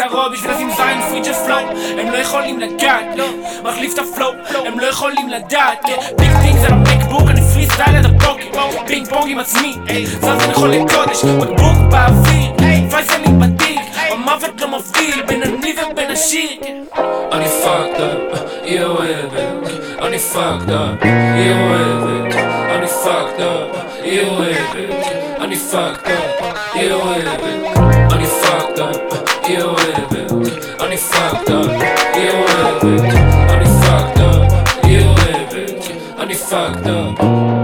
הרבה יותר מדי צרות בשביל לשים זין freestyle flow הם לא יכולים לגעת, לא מחליף את ה flow. הם לא יכולים לדעת big ting זה למקבוק אני פרי סטייל עד הבוקר. פינג פונג עם עצמי זז אני חולה קודש. בקבוק באוויר פייסלים בתיק המוות לא מבדיל בין אני ובין השיר. אני fucked up, היא אוהבת אני fucked up, היא אוהבת אני fucked up, היא אוהבת אני fucked up, היא אוהבת אני fucked up, היא אוהבת אני fucked up, היא אוהבת אני fucked up, היא אוהבת אני fucked up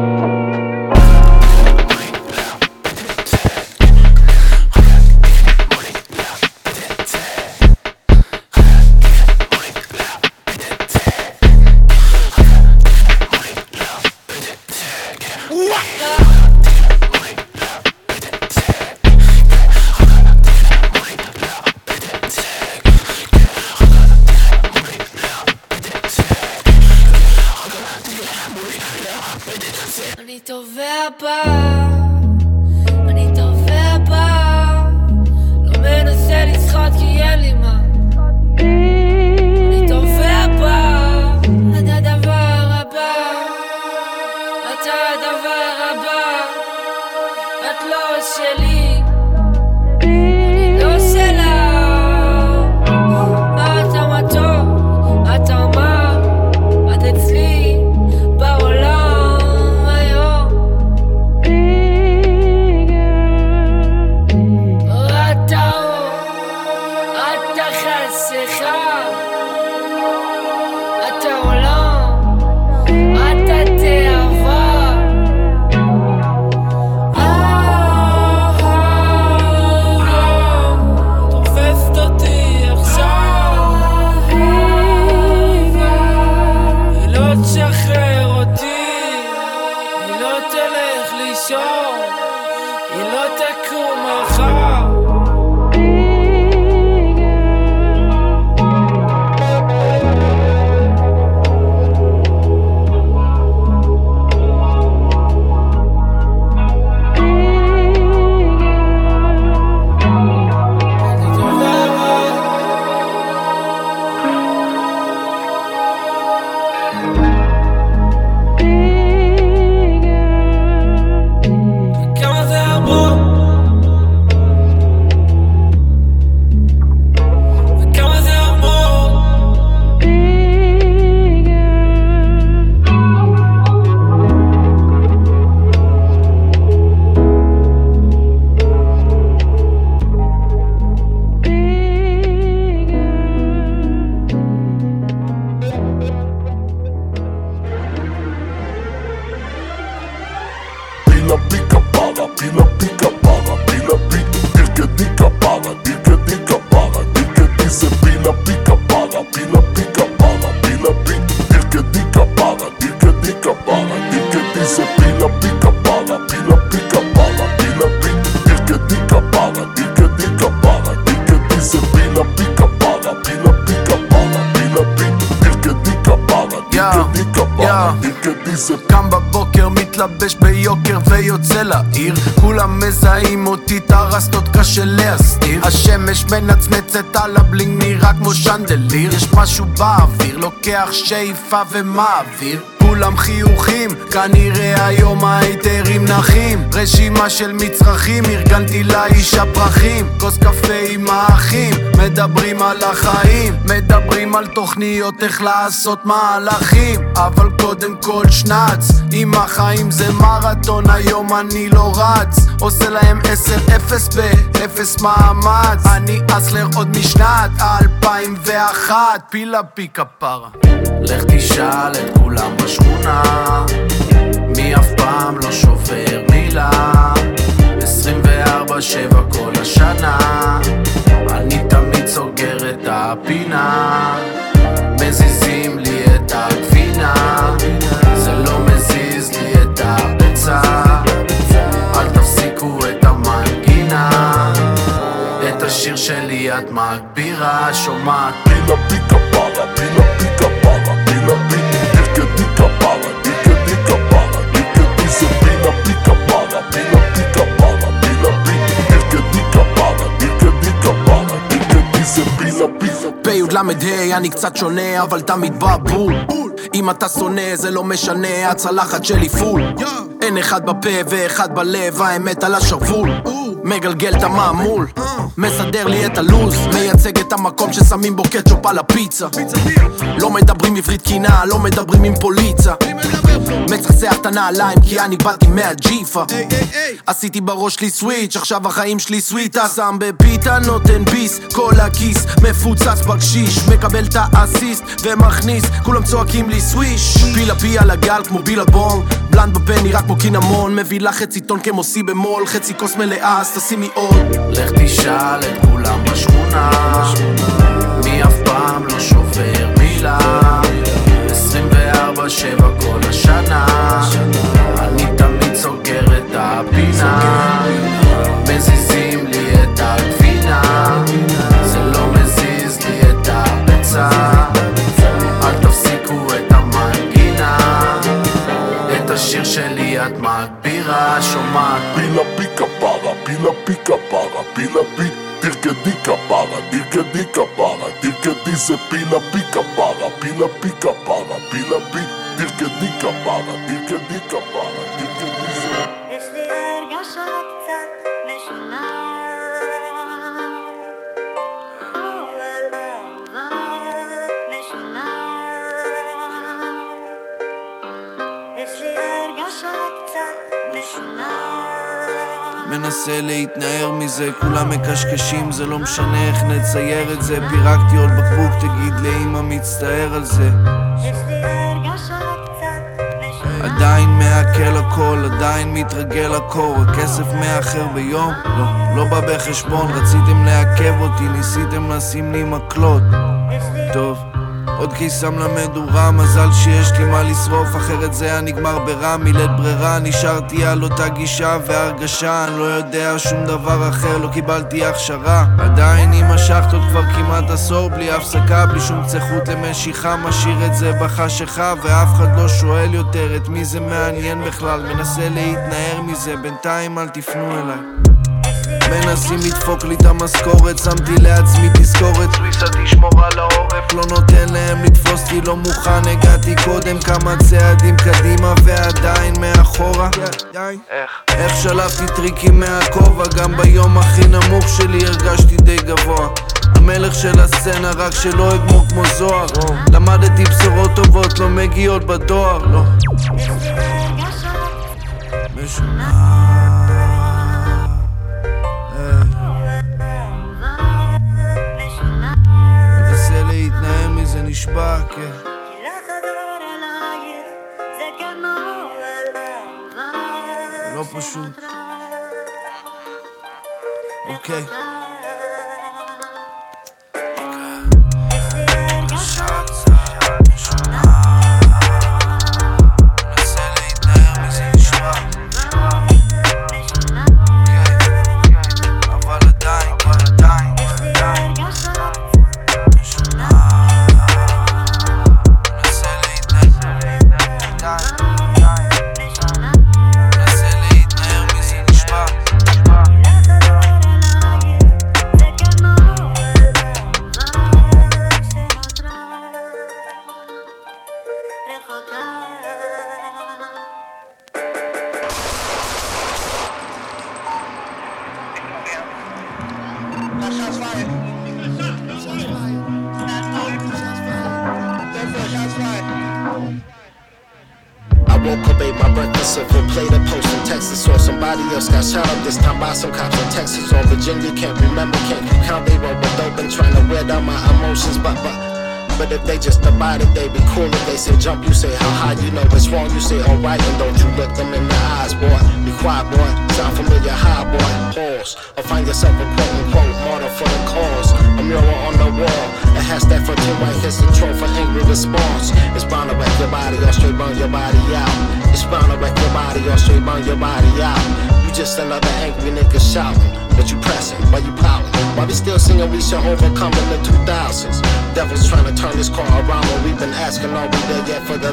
מנצנצת על הבלינג נראה כמו שנדליר. יש משהו באוויר, לוקח שאיפה ומעביר כולם חיוכים, כנראה היום ההיתרים נחים. רשימה של מצרכים, ארגנתי לאישה פרחים. כוס קפה עם האחים, מדברים על החיים. מדברים על תוכניות איך לעשות מהלכים. אבל קודם כל שנץ, עם החיים זה מרתון, היום אני לא רץ. עושה להם עשר אפס באפס מאמץ. אני אסלר עוד משנת 2001 פילה פי כפרה לך תשאל את כולם בשכונה. מי אף פעם לא שובר מילה? 24-7 כל השנה. אני תמיד סוגר את הפינה. מזיזים לי את הגבינה. זה לא מזיז לי את הביצה. אל תפסיקו את המנגינה. את השיר שלי את מגבירה. שומעת. Pila pica פ"ל"ה אני קצת שונה אבל תמיד בא בול אם אתה שונא זה לא משנה הצלחת שלי פול אין אחד בפה ואחד בלב האמת על השרוול. מגלגל את המעמול מסדר לי את הלו"ז מייצג את המקום ששמים בו קטשופ על הפיצה. לא מדברים עברית קינה לא מדברים עם פוליצה מצחצח את הנעליים כי אני באתי מהג'יפה. עשיתי בראש שלי סוויץ' עכשיו החיים שלי סוויטה. שם בפיתה נותן ביס כל הכיס. מפוצץ בקשיש מקבל את האסיסט ומכניס. כולם צועקים לי סוויש. פילה פי על הגל כמו בילבון בלנד בפה נראה כמו קינמון. מביא לך חצי טון כמו סי במול חצי כוס מלאה אז תשימי עוד. לך תשאל את כולם בשכונה. מי אף פעם לא שובר מילה 24-7 כל השנה. אני תמיד סוגר את הפינה. מזיזים לי את הגבינה זה לא מזיז לי את הביצה. אל תפסיקו את המנגינה. את השיר שלי את מגבירה. שומעת? Pila pica para, pila pica para, pila pi, irkedi kapara, irkedi kapara, ti se pila pika paga, pila pika paga, pila pika, dirke nika paga, dirke nika paga. מנסה להתנער מזה, כולם מקשקשים, זה לא משנה איך נצייר את זה. פירקתי עוד בקבוק, תגיד לאמא מצטער על זה. עדיין מעכל הכל, עדיין מתרגל הקור הכסף מאחר ביום? לא, לא בא בחשבון רציתם לעכב אותי, ניסיתם לשים לי מקלות. טוב, עוד קיסם למדורה, מזל שיש לי מה לשרוף, אחרת זה היה נגמר ברע, מלית ברירה, נשארתי על אותה גישה והרגשה, אני לא יודע שום דבר אחר, לא קיבלתי הכשרה. עדיין משכת עוד כבר כמעט עשור, בלי הפסקה, בלי שום קצה חוט למשיכה, משאיר את זה בחשיכה, ואף אחד לא שואל יותר את מי זה מעניין בכלל, מנסה להתנער מזה, בינתיים אל תפנו אליי. מנסים לדפוק לי את המשכורת, שמתי לעצמי תזכורת. סוויסה תשמור על העורף, לא נותן להם לתפוס אותי, לא מוכן, הגעתי קודם כמה צעדים קדימה ועדיין מאחורה. איך? איך שלפתי טריקים מהכובע, גם ביום הכי נמוך שלי הרגשתי די גבוה. המלך של הסצנה, רק שלא אגמור כמו זוהר. למדתי בשורות טובות, לא מגיעות בדואר, לא. משונה נשבע, כן לא פשוט. אוקיי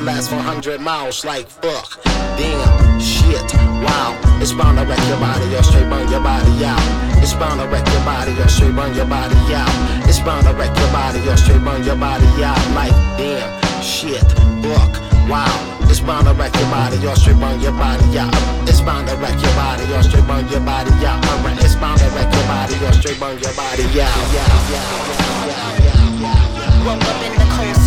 last 400 miles? Like, fuck, damn, shit, wow. It's bound to wreck your body or straight burn your body out. It's bound to wreck your body or straight burn your body out. It's bound to wreck your body or straight burn your body out. Like, damn, shit, fuck, wow. It's bound to wreck your body or straight burn your body out. It's bound to wreck your body or straight burn your body out. It's bound to wreck your body or straight burn your body out. Yeah, yeah, yeah, yeah, yeah, yeah. Woke up in the cold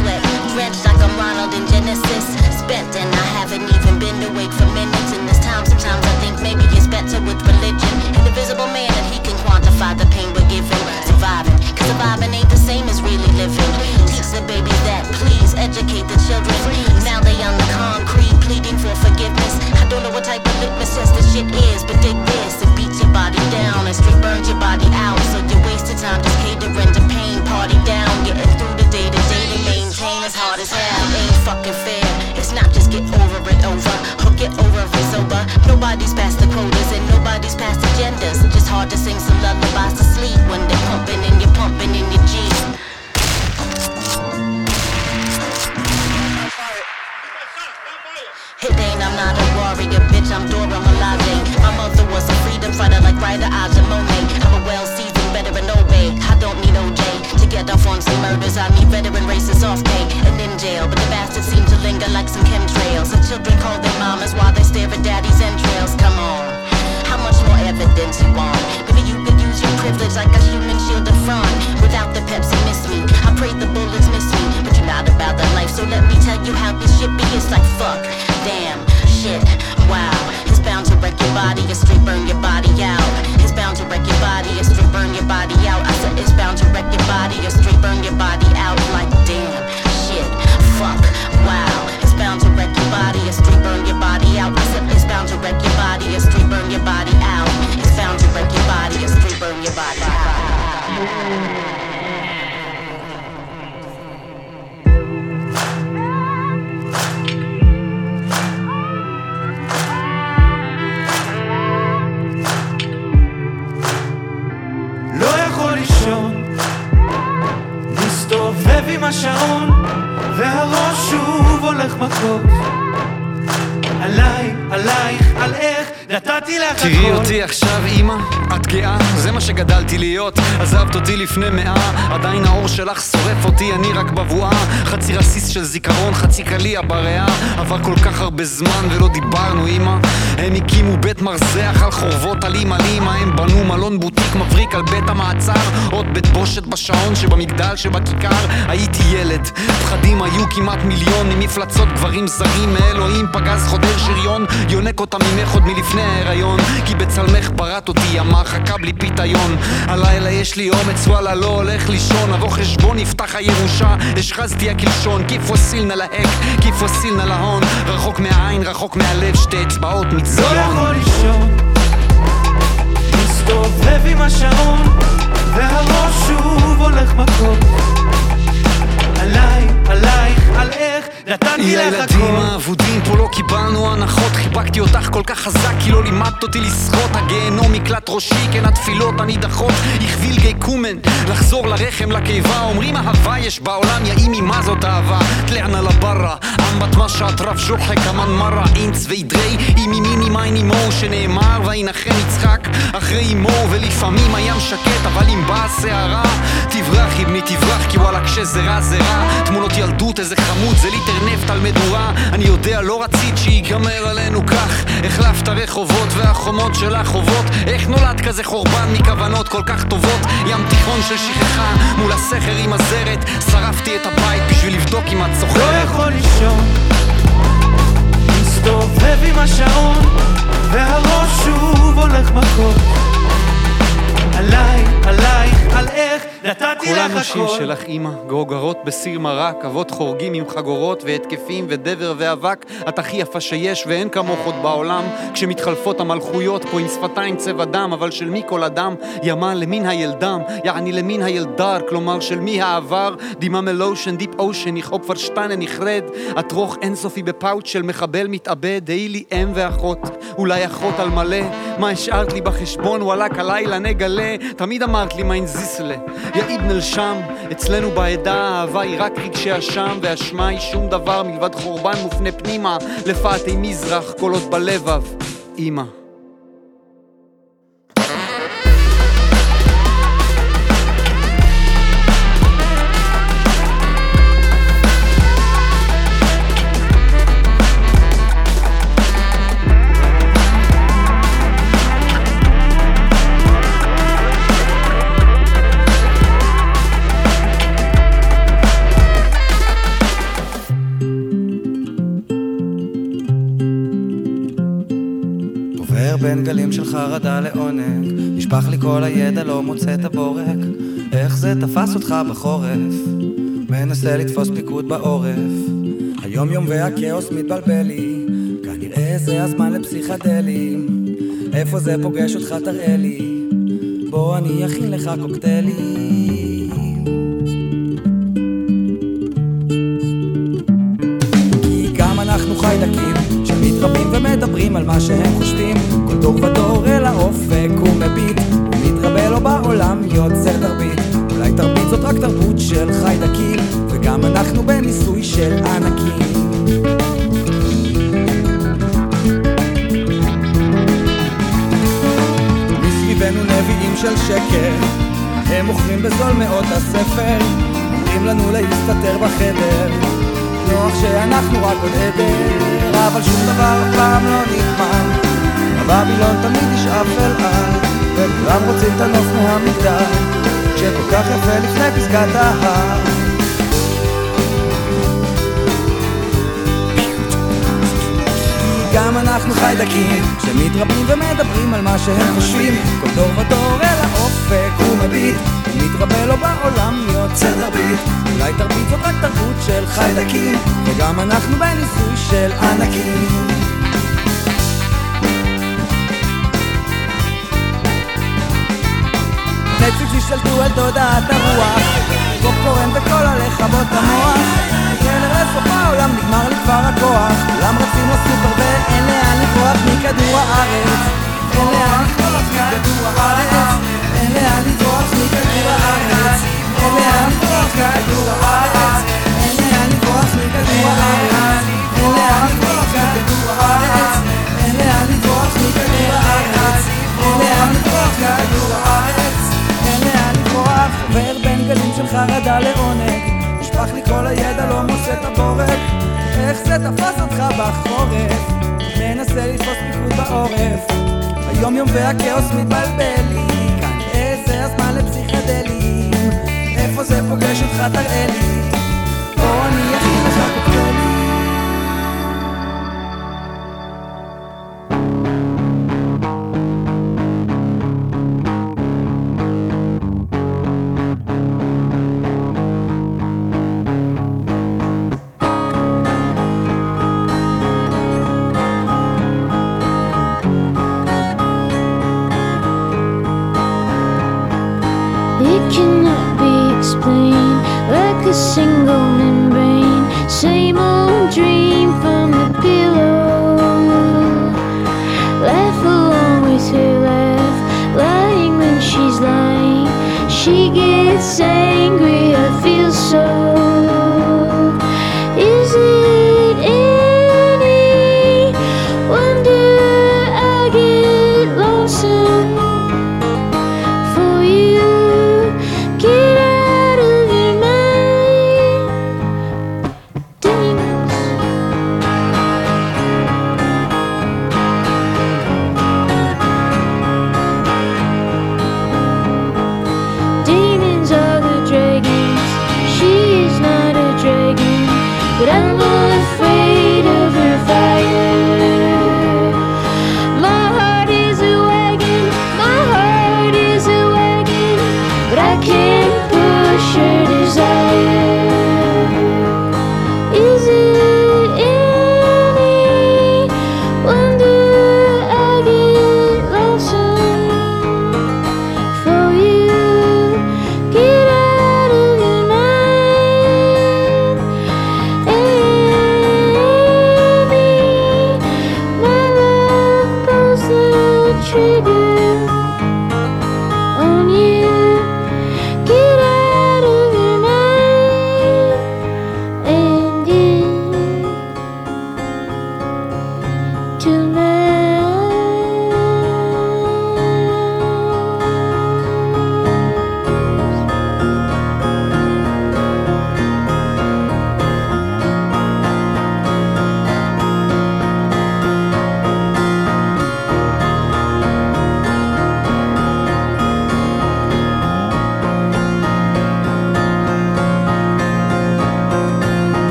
drenched like I'm Ronald in Genesis. Spent and I haven't even been awake for minutes. In this time, sometimes I think maybe it's better with religion. An invisible man and he can quantify the pain we're giving. Surviving, cause surviving ain't the same as really living. Teach the babies that, please educate the children. Now they on the concrete, pleading for forgiveness. I don't know what type of litmus test this shit is, but dig this. It beats your body down and straight burns your body out. So you wasted time just catering to pain. Party down, getting through the day to day to maintain as hard as hell. Ain't fucking fair. It's not just get over it over or get over it sober. Nobody's past the quotas and nobody's past agendas. Just hard to sing some lullabies to sleep when they're pumping and you're pumping in your Jeep. It ain't, I'm not a warrior, bitch, I'm Dora Milaje. My mother was a freedom fighter like Ryder Ajamone. I'm a well-seasoned veteran, obey. I don't need to get off on some murders. I need veteran racists off pay and in jail. But the bastards seem to linger like some chemtrails. The children call their mamas while they stare at daddy's entrails. Come on, how much more evidence you want? Maybe you could use your privilege like a human shield to front. Without the Pepsi, miss me. I pray the bullets miss me, but you're not about that life. So let me tell you how this shit be. It's like fuck, damn, shit, wow. It's bound to wreck your body, it's straight burn your body out. It's bound to wreck your body, it's straight burn your body out. I said it's bound to wreck your body, it's straight burn your body out. Like damn, shit, fuck, wow. It's bound to wreck your body, it's straight burn your body out. I said it's bound to wreck your body, it's straight burn your body out. It's bound to wreck your body, it's straight burn your body out. השעון, והראש שוב הולך מכות. עליי, עלייך, על איך נתתי לך הכל. תראי אותי עכשיו אימא, את גאה, זה מה שגדלתי להיות עזבת אותי לפני מאה, עדיין האור שלך שורף אותי, אני רק בבואה חצי רסיס של זיכרון, חצי קליע בריאה עבר כל כך הרבה זמן ולא דיברנו אימא הם הקימו בית מרזח על חורבות עלים על אימא הם בנו מלון בוטיק מבריק על בית המעצר. עוד בית בושת בשעון שבמגדל שבכיכר. הייתי ילד פחדים היו כמעט מיליון ממפלצות גברים זרים. מאלוהים פגז חודר שריון יונק אותה ממך עוד מלפני ההיריון. כי בצלמך בראת אותי ימה חכה בלי פיתיון. הלילה יש לי אומץ וואלה לא הולך לישון. אבוא חשבון יפתח הירושה השחזתי הקלשון. כיף וסיל נא להק כיף וסיל נא להון. רחוק מהעין רחוק מהלב שתי אצבעות לא יכול לישון, מסתובב עם השעון, והראש שוב הולך מכות. עליי, עלייך, על איך נתתי לך הכל. ילדים האבודים פה לא קיבלנו הנחות, חיבקתי אותך כל כך חזק כי לא לימדת אותי לשחות, הגיהנום מקלט ראשי, כן התפילות הנידחות, הכביל גיא קומן, לחזור לרחם, לקיבה, אומרים אהבה יש בעולם, יא אימי מה זאת אהבה, תלענה לברה, אמבט מה רב שוחק, אמן מרה, אינץ ואידרי אימי מיני מיין אימו, שנאמר וינחם יצחק, אחרי אימו, ולפעמים הים שקט, אבל אם באה הסערה, תברח, אבני תברח, כי וואלה כשזה רע זה רע, תמונות ילדות, איזה חמוד, זה ליטר נפט על מדורה. אני יודע לא רצית שיגמר עלינו כך. החלפת רחובות והחומות של החובות. איך נולד כזה חורבן מכוונות כל כך טובות? ים תיכון של שכחה מול הסכר עם הזרת. שרפתי את הבית בשביל לבדוק אם את לא זוכרת יכול לישון, מסתובב עם השעון, והראש נתתי כולנו לך שיר הכל. שלך אימא, גרוגרות בסיר מרק, אבות חורגים עם חגורות והתקפים ודבר ואבק, את הכי יפה שיש ואין כמוך עוד בעולם, כשמתחלפות המלכויות פה עם שפתיים צבע דם, אבל של מי כל אדם? ימה למין הילדם, יעני למין הילדר, כלומר של מי העבר? דימה מלושן, דיפ אושן, ich Opfer שטנה נכרד, את רוך אינסופי בפאוץ' של מחבל מתאבד, דהי לי אם ואחות, אולי אחות על מלא, מה השארת לי בחשבון, וואלכ הלילה נגלה, תמיד אמרת לי מיין זיסלה, יא איבן אל-שם, אצלנו בעדה האהבה היא רק רגשי אשם, ואשמה היא שום דבר מלבד חורבן מופנה פנימה, לפאתי מזרח, קולות בלבב, אמא. בין גלים של חרדה לעונג, נשפך לי כל הידע, לא מוצא את הבורג. איך זה תפס אותך בחורף? מנסה לתפוס פיקוד בעורף. היום יום והכאוס מתבלבל לי, כנראה זה הזמן לפסיכדלים. איפה זה פוגש אותך תראה לי, בוא אני אכין לך קוקטיילים. כי גם אנחנו חיידקים שמתרבים ומדברים על מה שהם חושבים דור ודור אל האופק הוא מביט מתרבה לו בעולם יוצר תרבית. אולי תרבית זאת רק תרבות של חיידקים וגם אנחנו בניסוי של ענקים מסביבנו נביאים של שקר הם מוכרים בזול מאוד הספר אומרים לנו להסתתר בחדר. נוח שאנחנו רק עוד עדר אבל שום דבר אף פעם לא נגמר הבבילון תמיד ישאף אל על וכולם רוצים את הנוף מהמגדל כשכל כך יפה לפני פסגת ההר. גם אנחנו חיידקים שמתרבים ומדברים על מה שהם חושבים. כל דור ודור אל האופק הוא מביט מתרבה לו בעולם יוצר תרבית אולי תרבית זאת רק תרבות של חיידקים וגם אנחנו בניסוי של ענקים נטפליקס השתלטו על תודעת הרוח. פופקורן וקולה לכבות המוח טריילר לסוף העולם נגמר לי כבר הכוח. כולם רצים לסופר ואין לאן לברוח מכדור הארץ? אין לאן אין לאן לברוח מכדור הארץ. אין לאן לברוח מכדור הארץ. אין לאן לברוח מכדור הארץ. אין לאן לברוח מכדור הארץ. אין לאן לברוח מכדור הארץ. אין לאן לברוח מכדור הארץ אין לאן לברוח עובר בין גלים של חרדה לעונג. נשפך לי כל הידע לא מוצא את הבורג. איך זה תפס אותך בחורף? מנסה לתפוס פיקוד בעורף. היום יום והכאוס מתבלבל לי. כנראה זה הזמן לפסיכדלים. איפה זה פוגש אותך תראה לי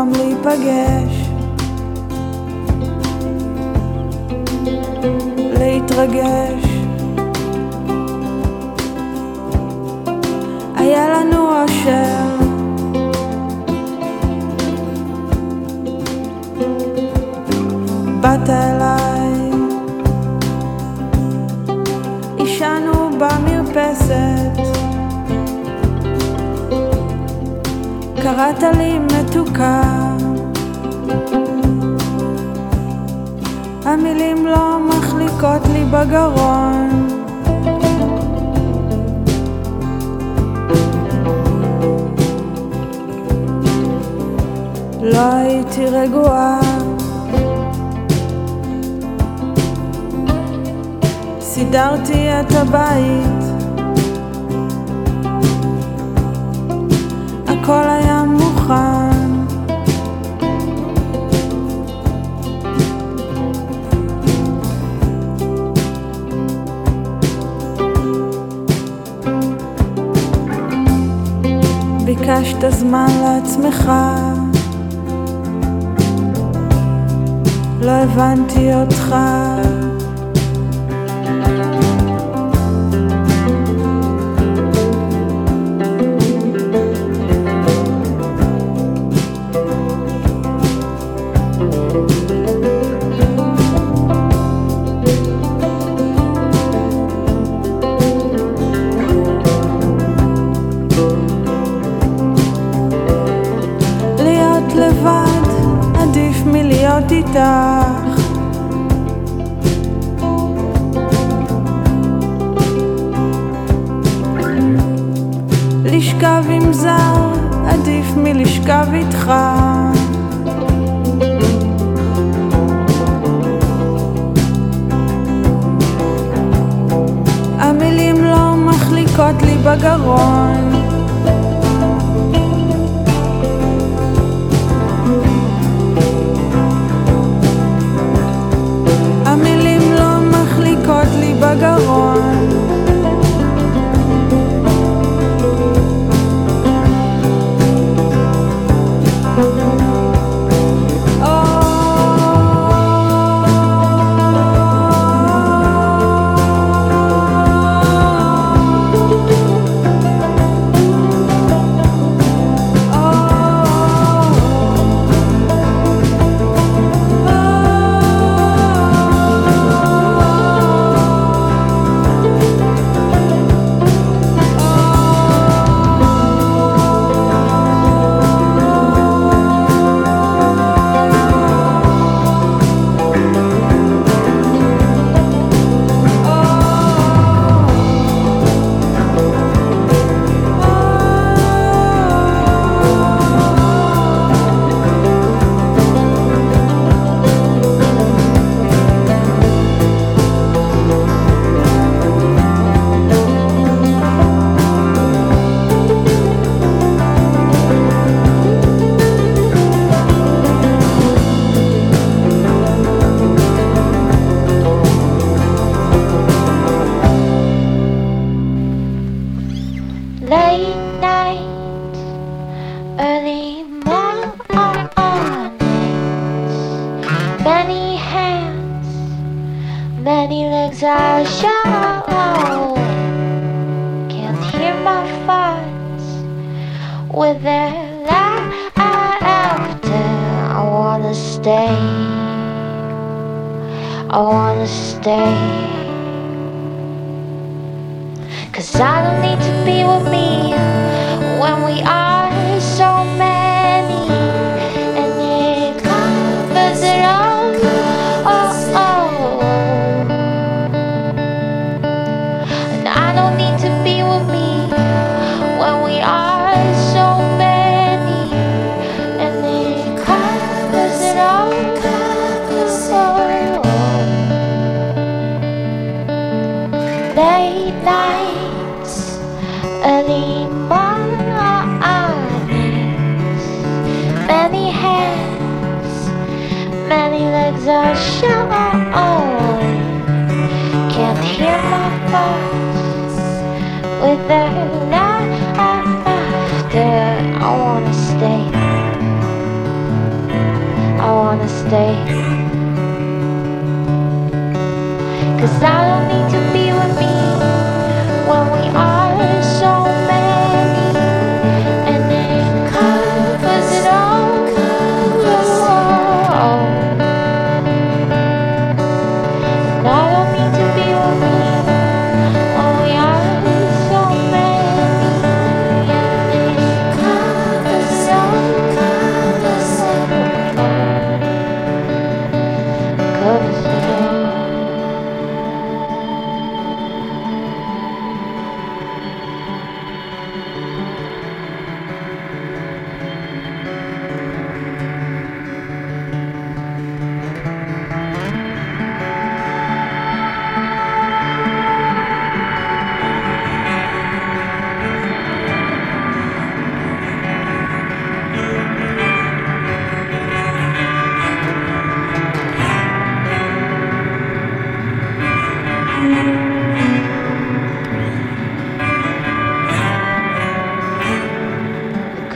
כל יום להיפגש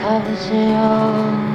of the old.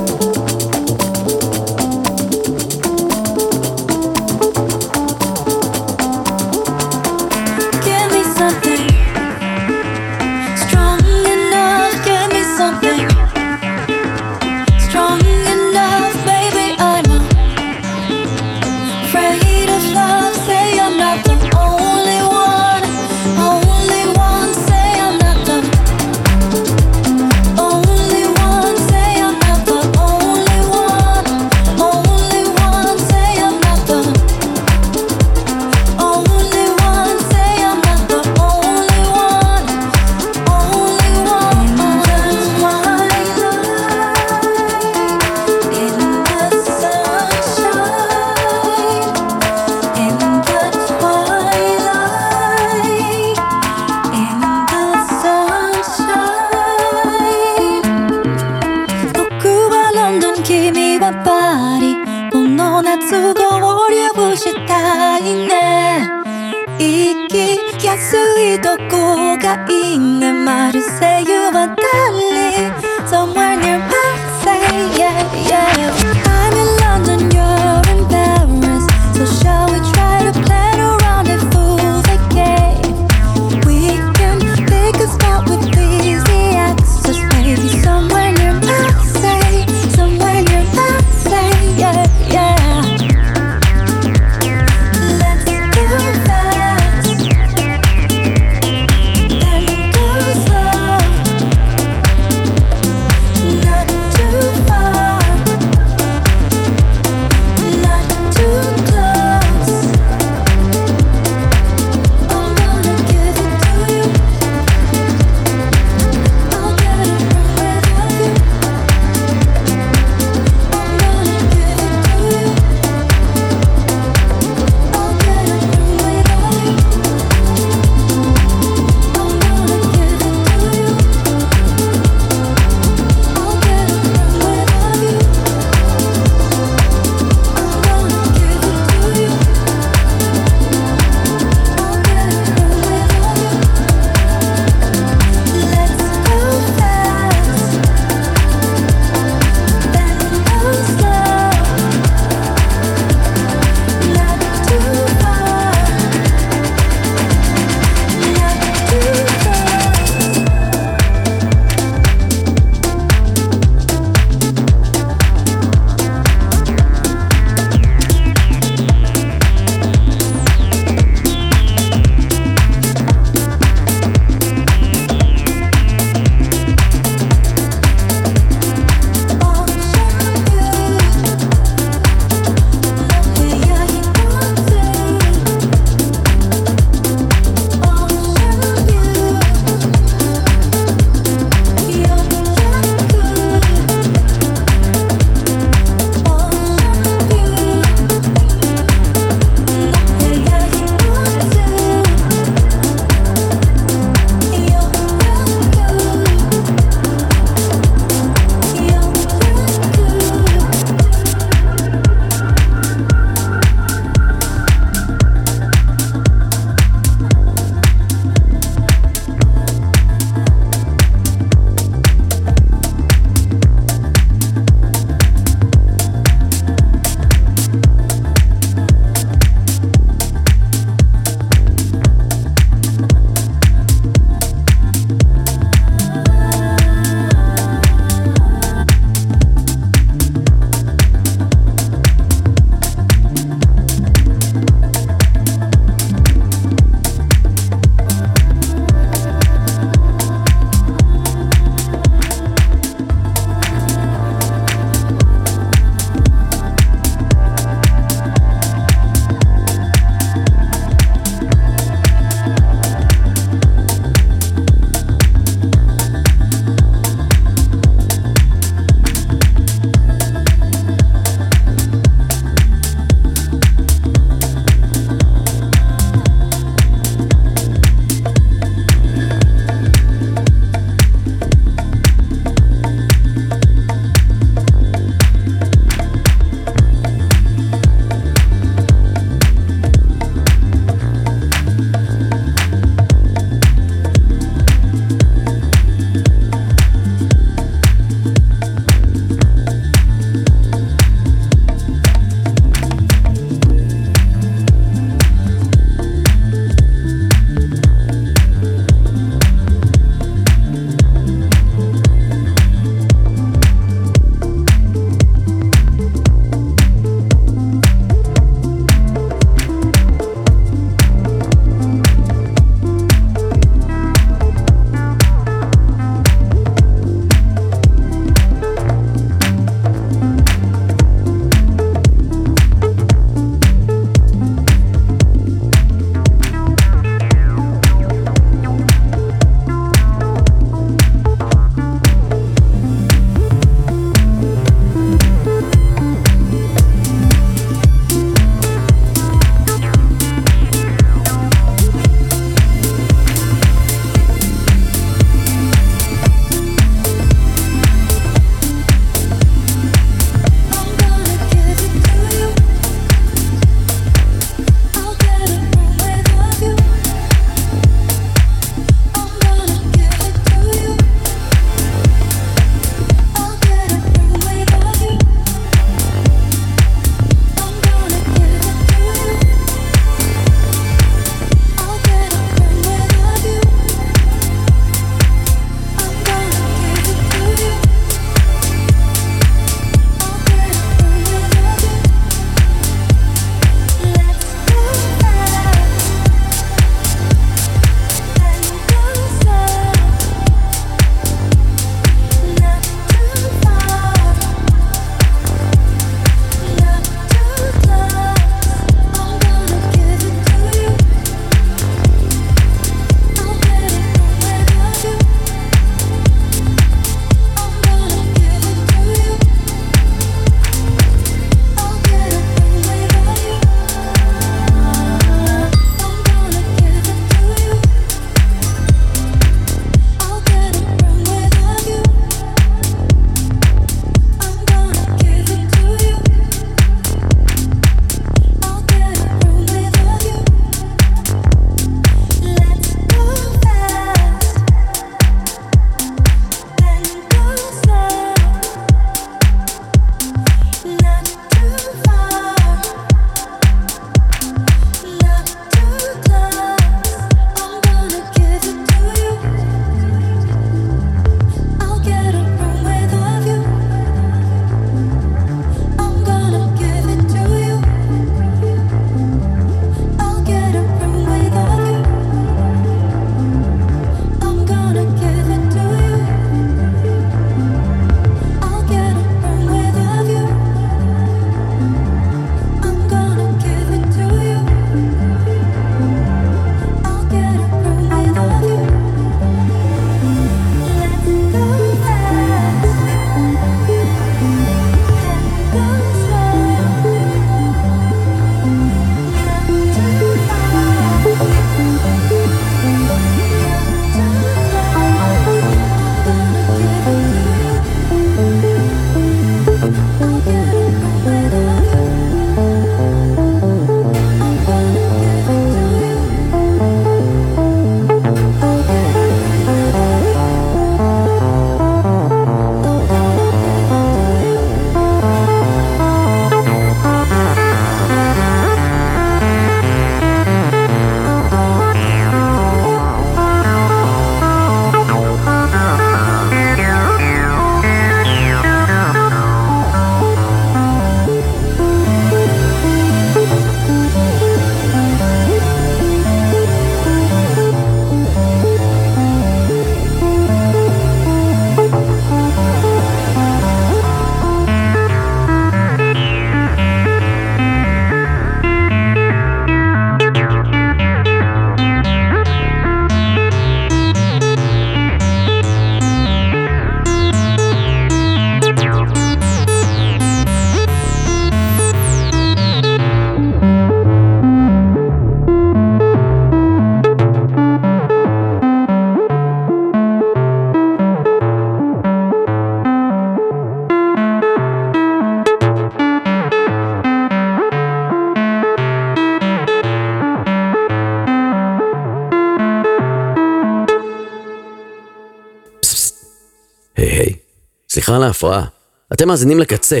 סליחה על ההפרעה. אתם מאזינים לקצה,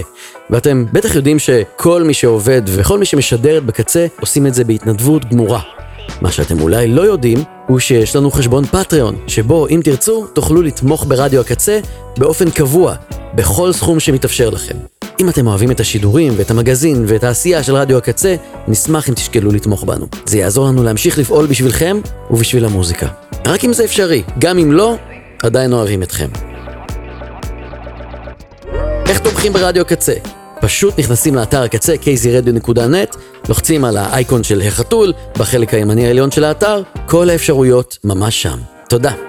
ואתם בטח יודעים שכל מי שעובד וכל מי שמשדרת בקצה עושים את זה בהתנדבות גמורה. מה שאתם אולי לא יודעים, הוא שיש לנו חשבון פטריון, שבו אם תרצו, תוכלו לתמוך ברדיו הקצה באופן קבוע, בכל סכום שמתאפשר לכם. אם אתם אוהבים את השידורים ואת המגזין ואת העשייה של רדיו הקצה, נשמח אם תשקלו לתמוך בנו. זה יעזור לנו להמשיך לפעול בשבילכם ובשביל המוזיקה. רק אם זה אפשרי, גם אם לא, עדיין אוהבים אתכם. איך תומכים ברדיו הקצה? פשוט נכנסים לאתר הקצה kzradio.net, לוחצים על האייקון של החתול בחלק הימני העליון של האתר, כל האפשרויות ממש שם. תודה.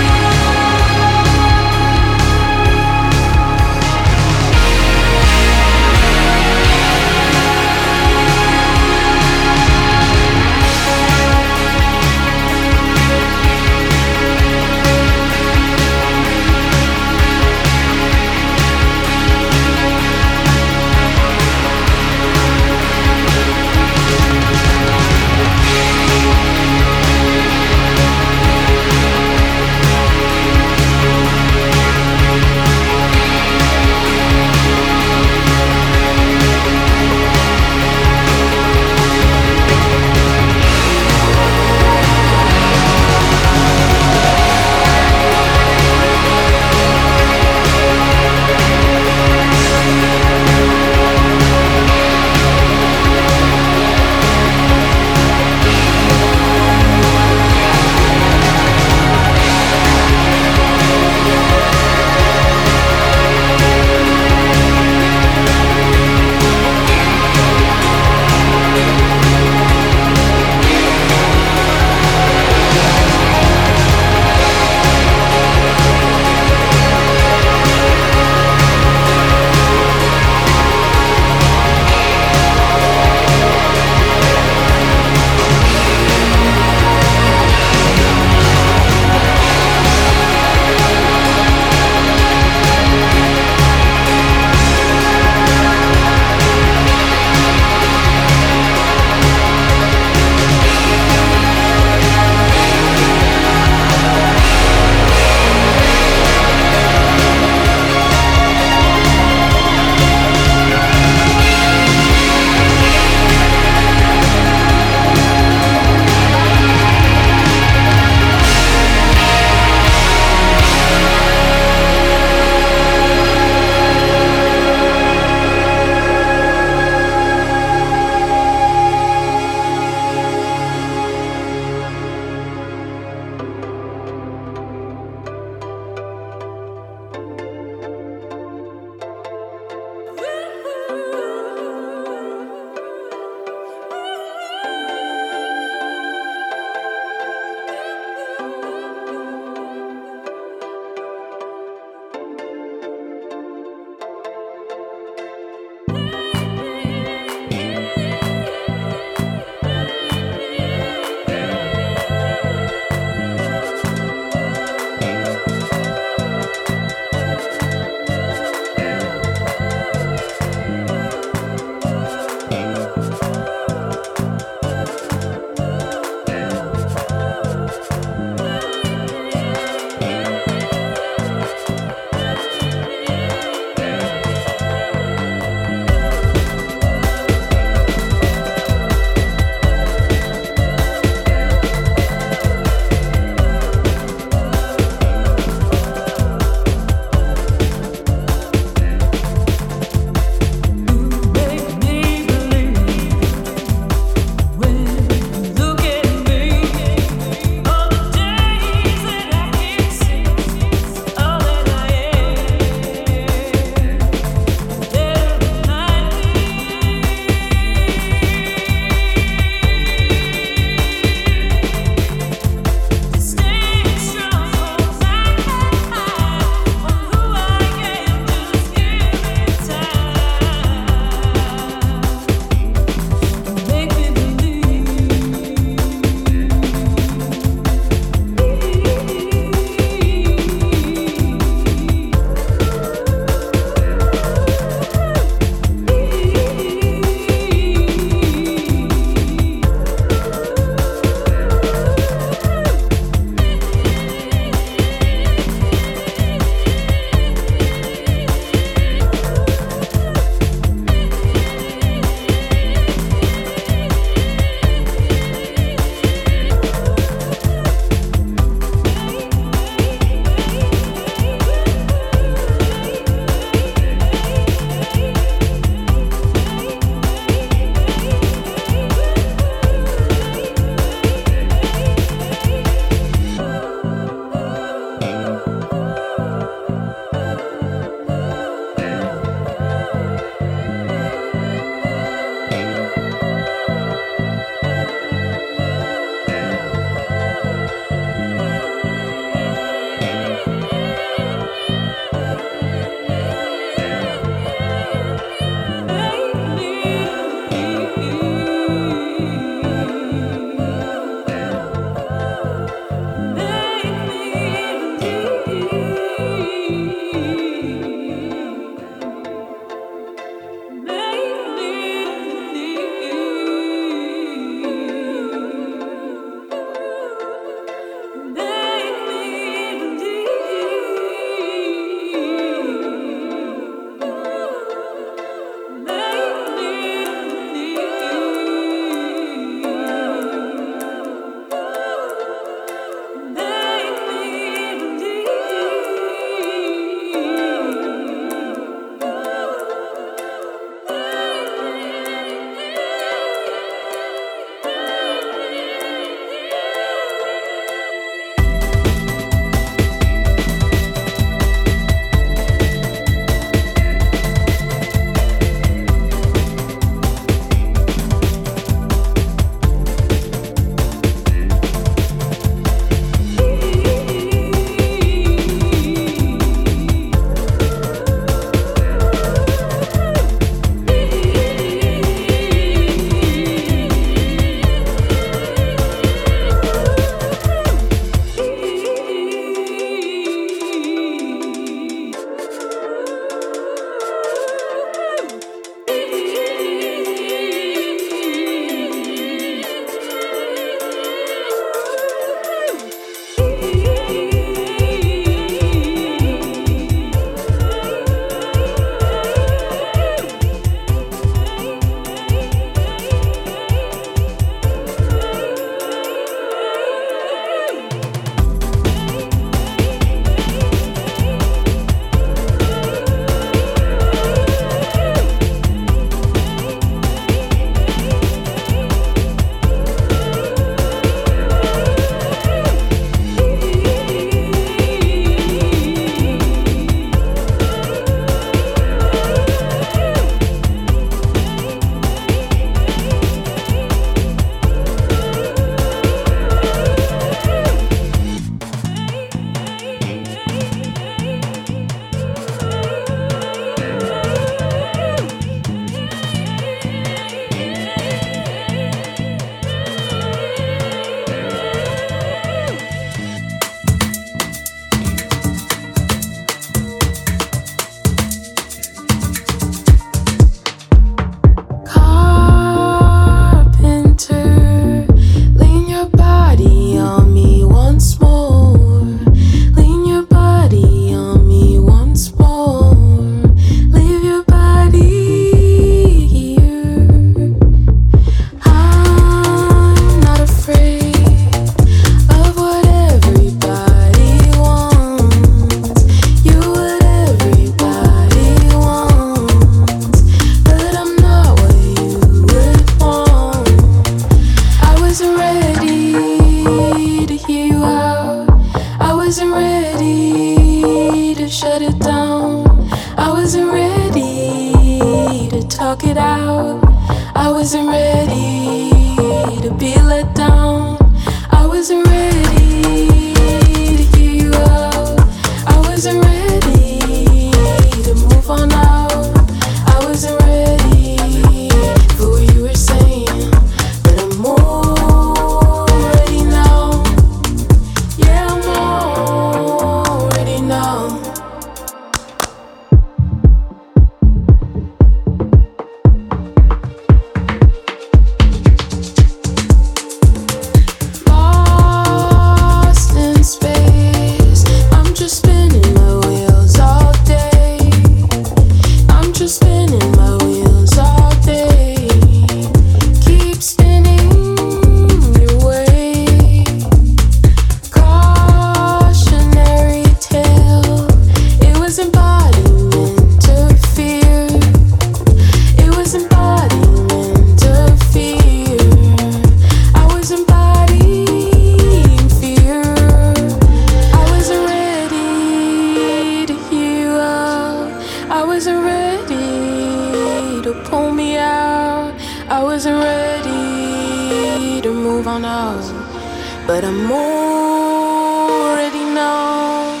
but I'm already known.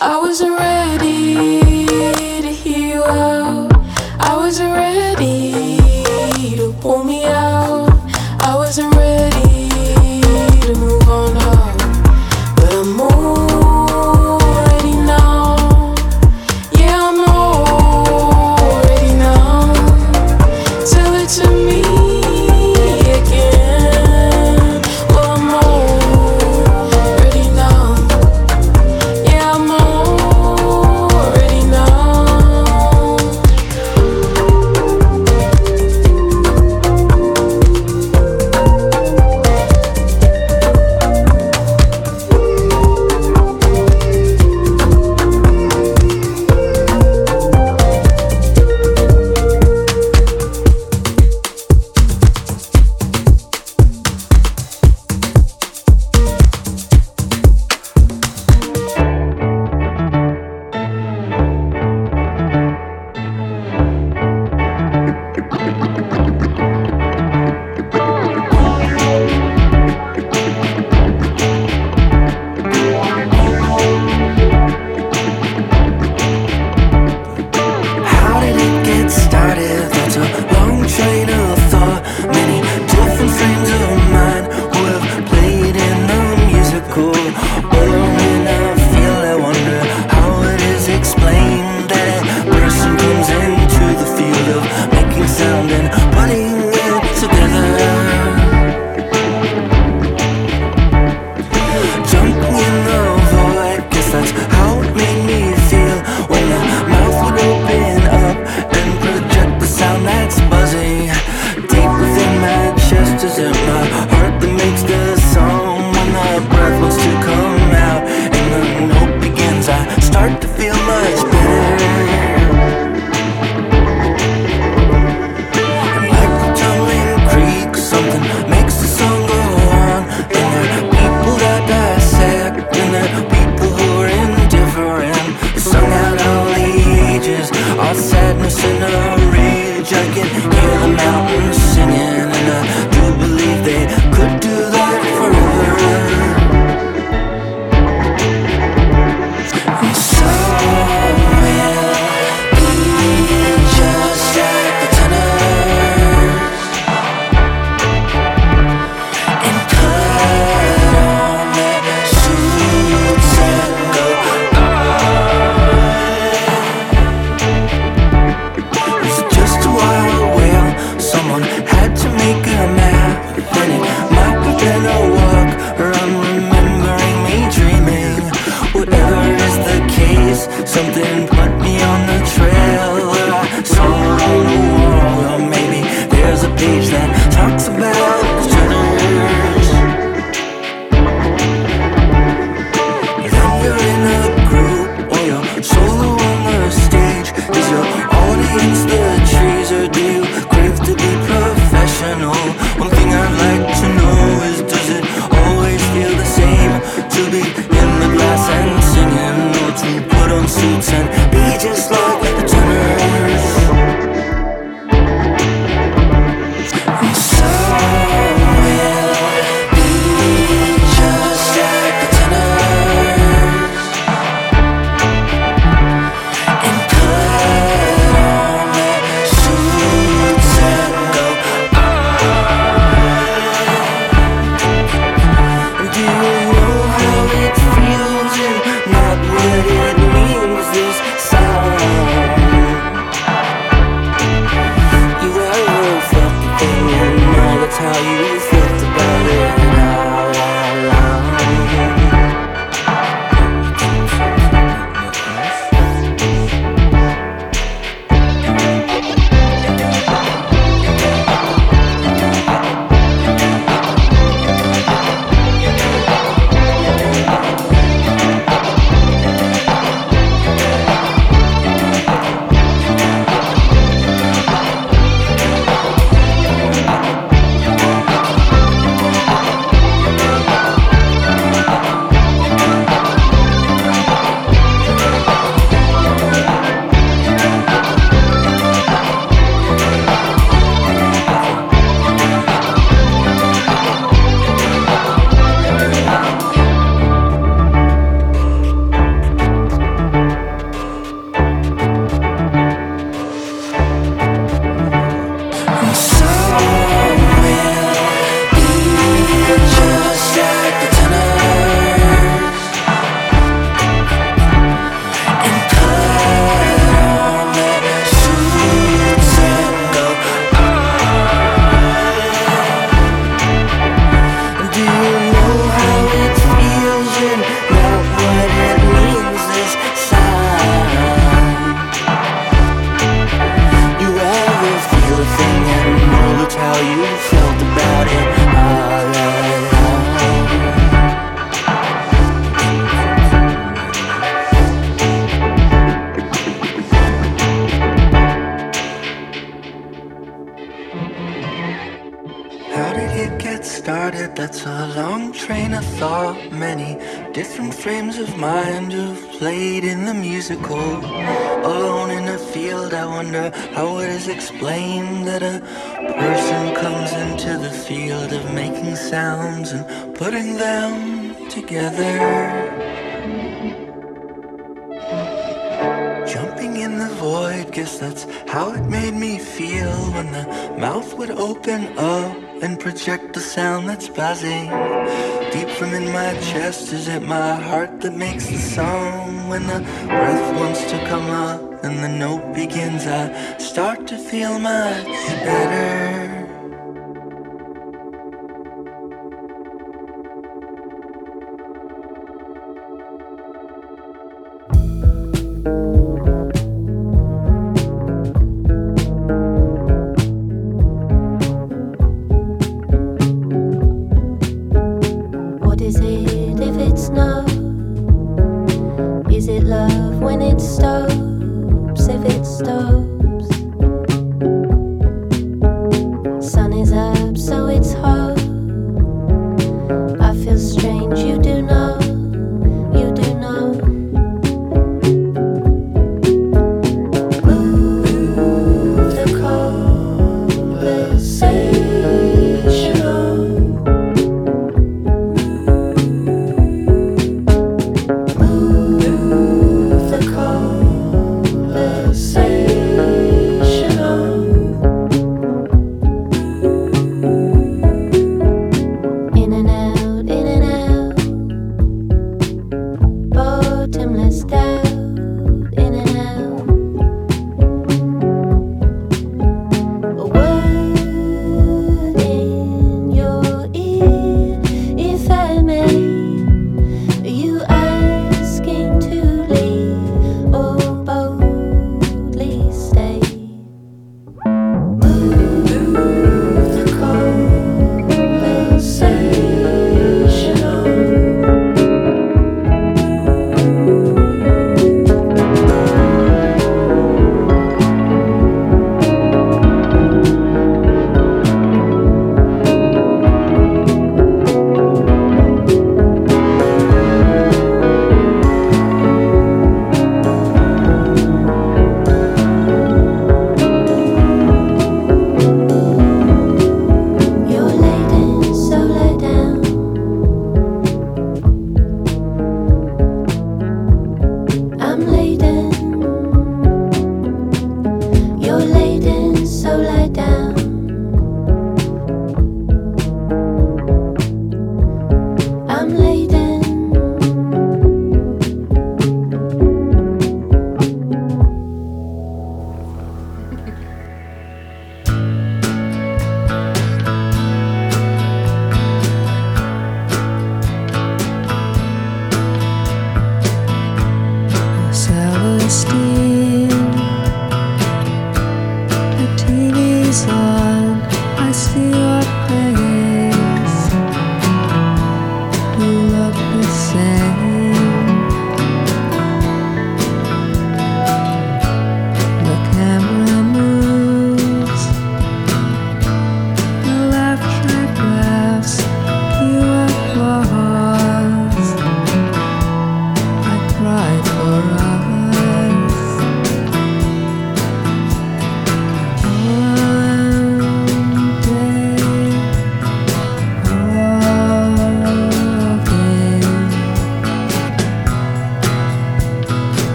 I was around. much better. What is it if it's not? Is it love when it stops? If it stops?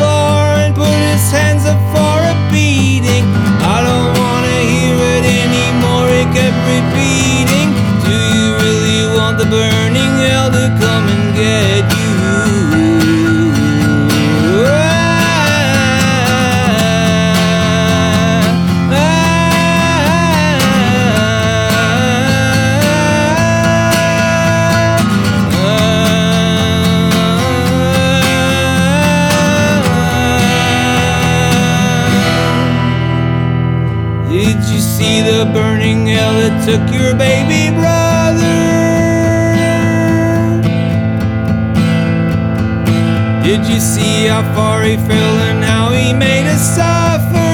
Floor and put his hands up for a beating. I don't wanna hear it anymore, he kept repeating. Hell that took your baby brother? Did you see how far he fell and how he made us suffer?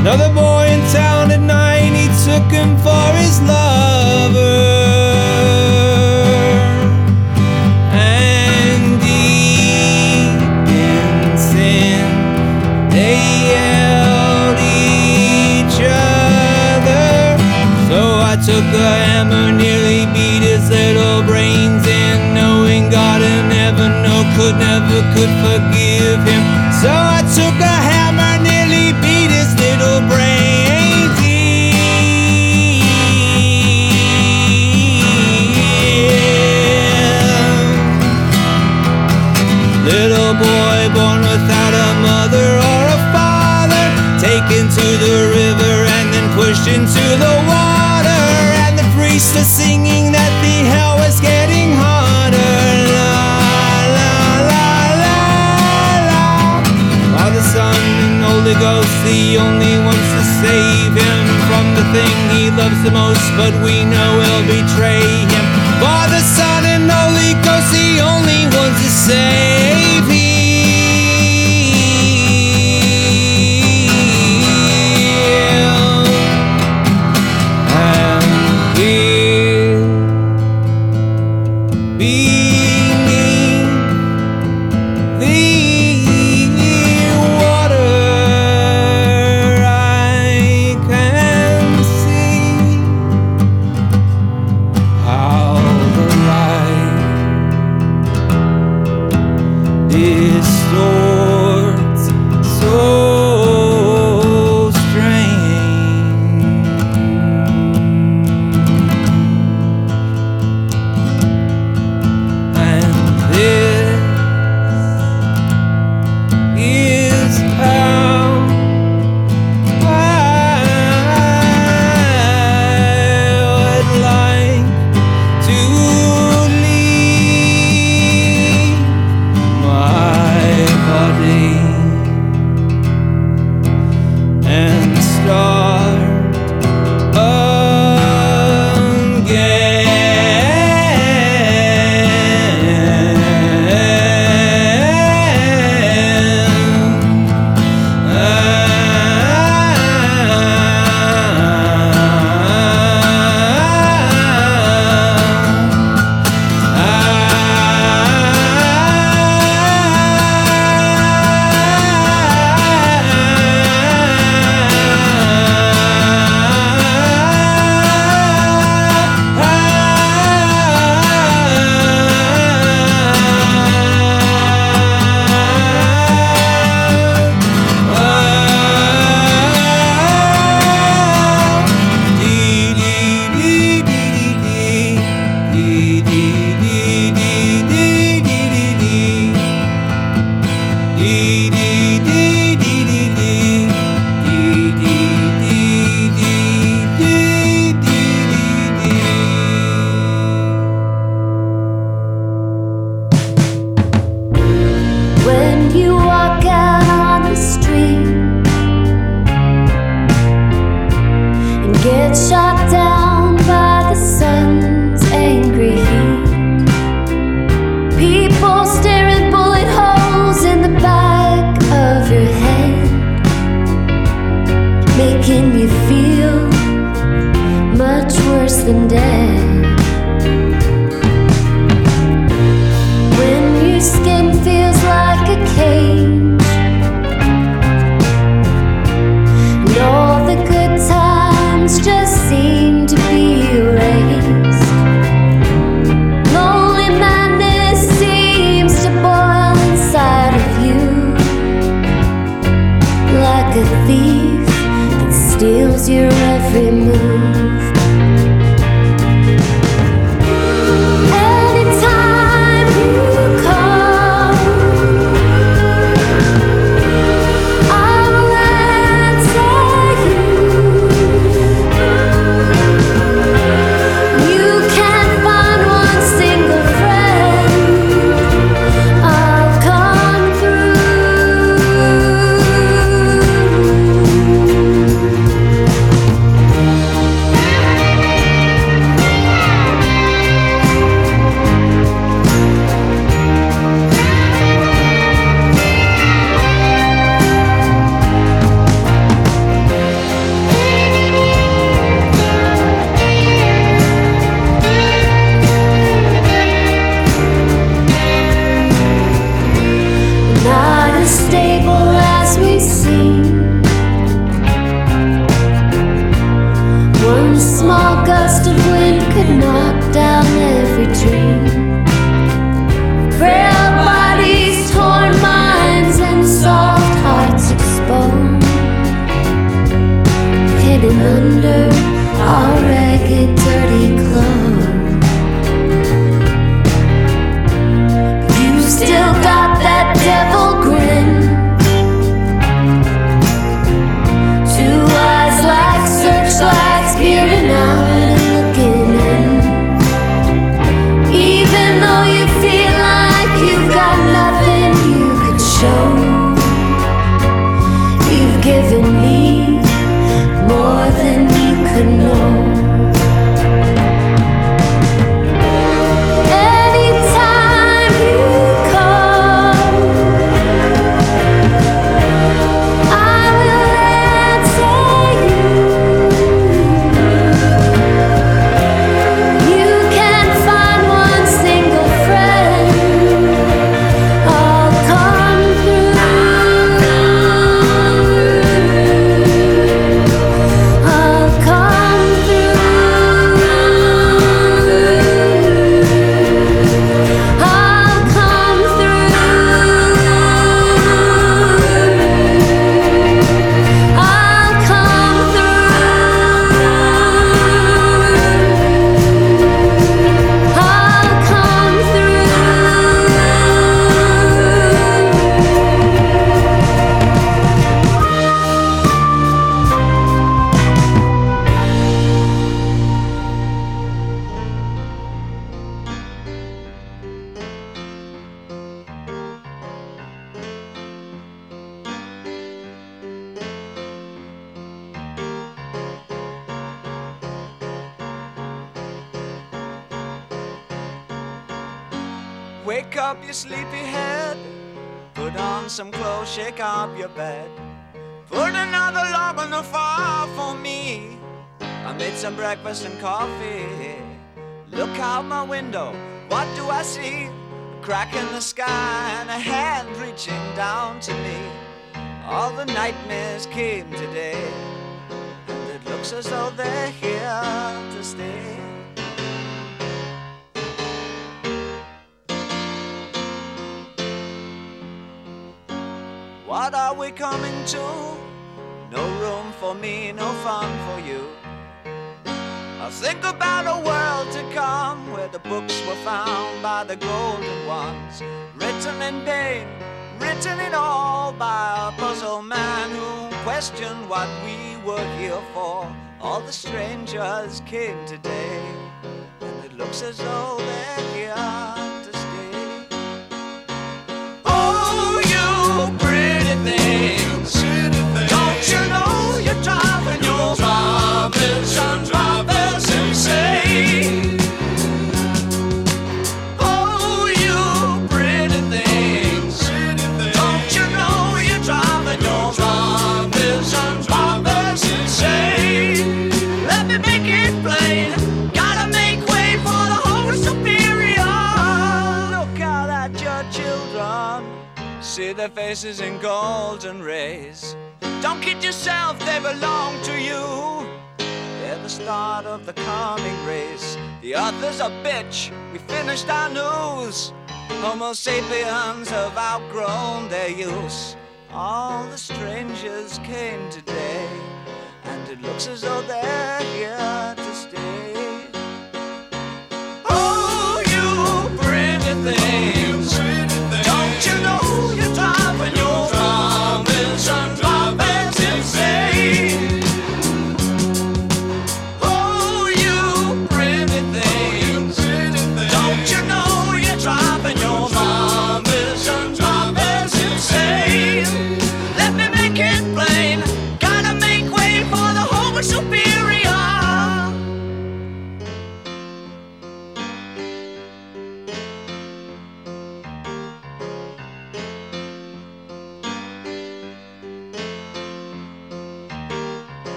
Another boy A hammer, nearly beat his little brains in, knowing God in heaven, no, could never could forgive him. So I the singing that the hell was getting harder. La la la la la. Father, Son, and Holy Ghost, the only ones to save him from the thing he loves the most, but we know will betray him. Father, Son, and Holy Ghost, the only ones to save came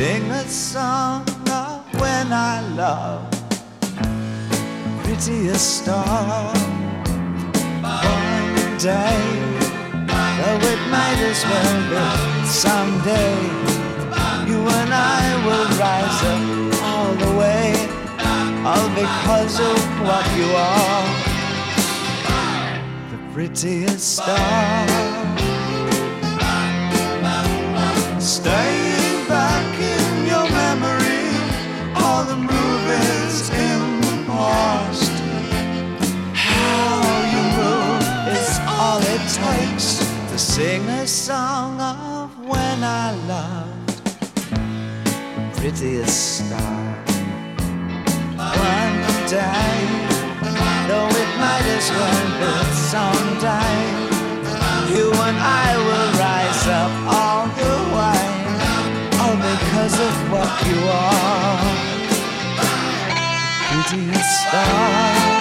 sing a song of when I love prettiest star one day. Though it might as well be someday. You and I will rise up all the way, all because of what you are. The prettiest star. Staying sing a song of when I loved the prettiest star. One day, though it might as well be someday. You and I will rise up all the way, all because of what you are. Prettiest star.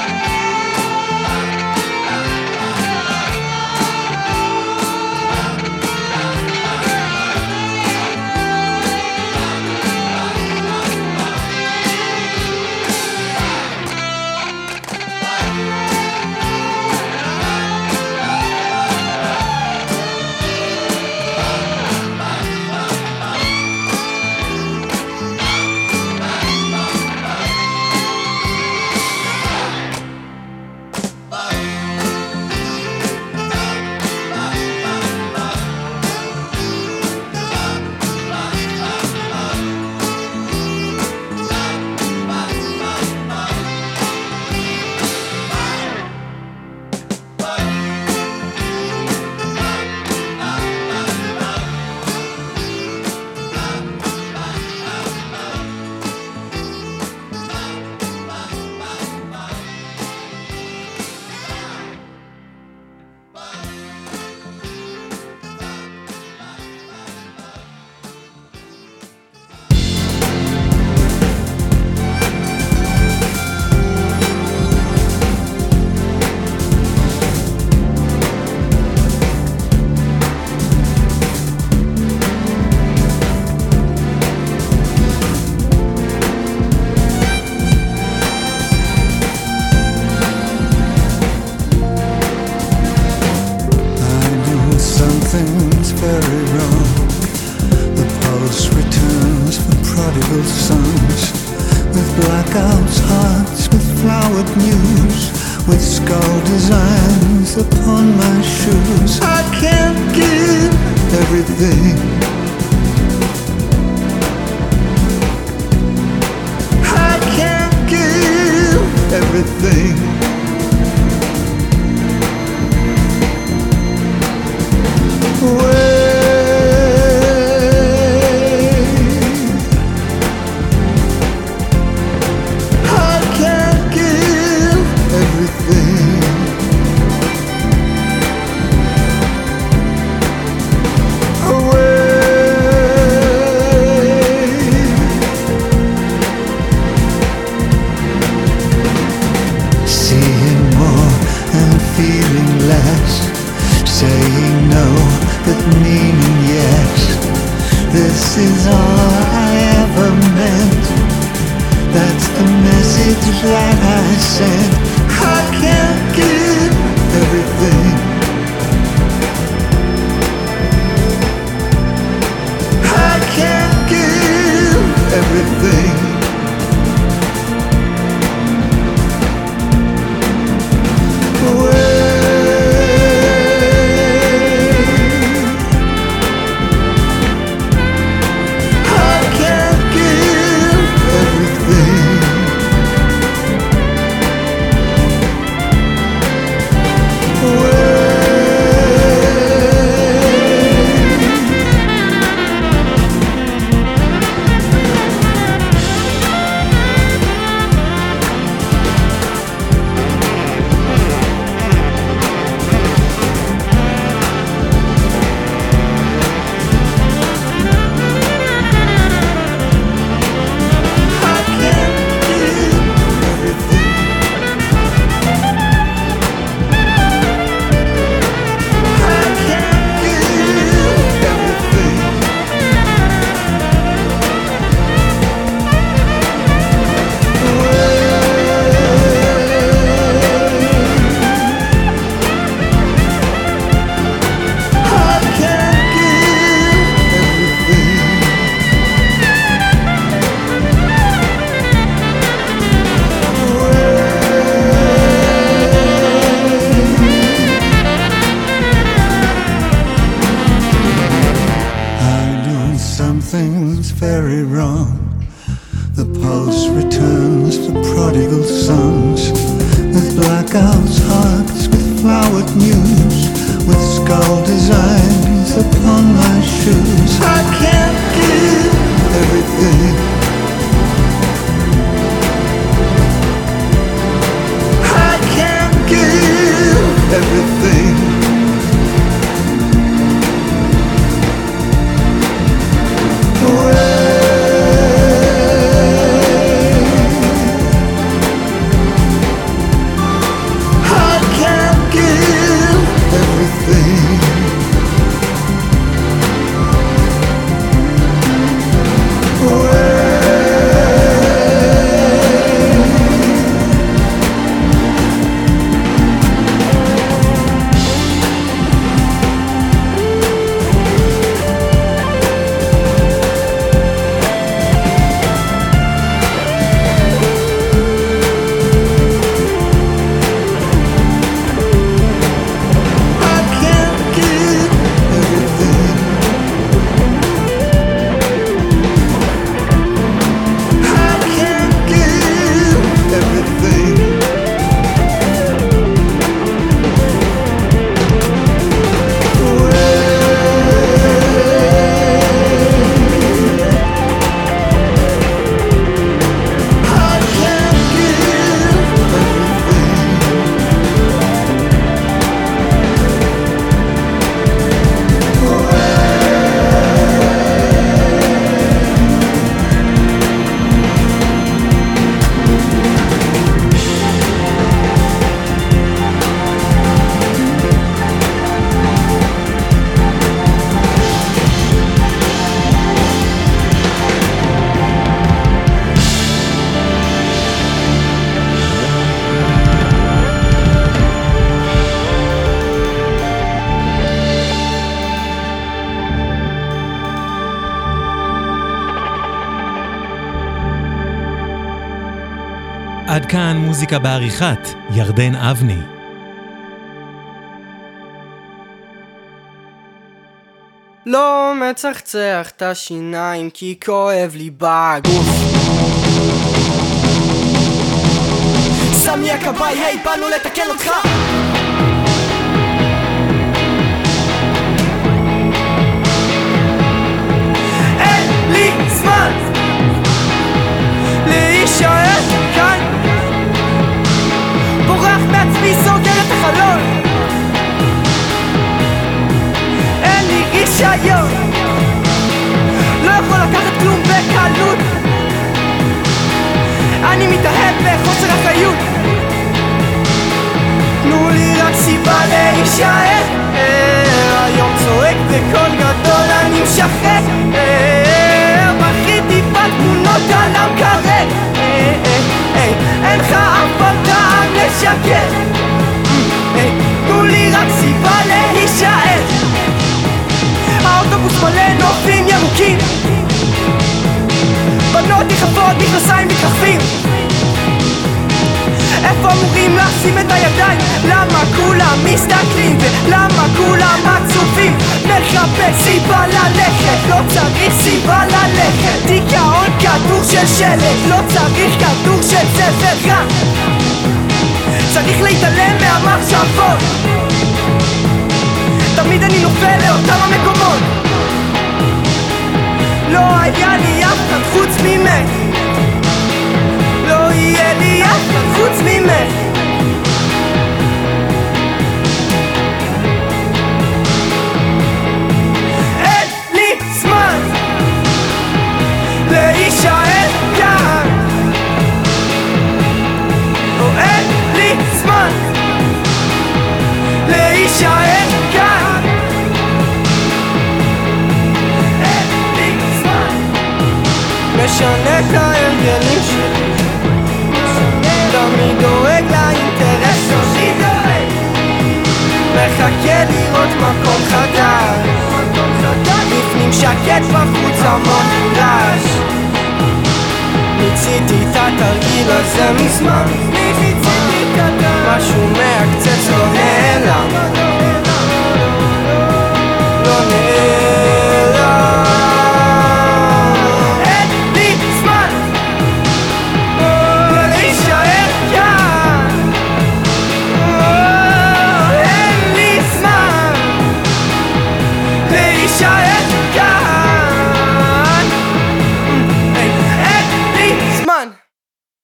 כאן מוזיקה בעריכת ירדן אבני. לא מצחצח את השיניים כי כואב לי בגוף. סמי הכבאי, היי, באנו לתקן אותך. אין לי זמן להישאר כאן מעצמי, סוגר את החלון. אין לי רישיון לא יכול לקחת כלום בקלות. אני מתאהב בחוסר אחריות. תנו לי רק סיבה להישאר. היום צועק בקול גדול אני משחרר בכיתי בתמונות על המקרר. אין לך אף פעם לשקר תנו לי רק סיבה להישאר האוטובוס מלא נופים ירוקים בנות יחפות מכנסיים מתרחבים איפה אמורים לשים את הידיים? למה כולם מסתכלים? ולמה כולם עצובים? מחפש סיבה ללכת, לא צריך סיבה ללכת דיכאון כדור של שלג, לא צריך כדור של ספר רע צריך להתעלם מהמחשבות תמיד אני נופל לאותם המקומות. לא היה לי אף אחד חוץ ממך. לא יהיה לי אף אחד חוץ ממך משנה את ההרגלים שלי תמיד דואג לאינטרס שלי מחכה לראות מקום חדש בפנים שקט בחוץ המון רעש מיציתי את התרגיל הזה מזמן משהו מעקצץ לא נעלם לא נעלם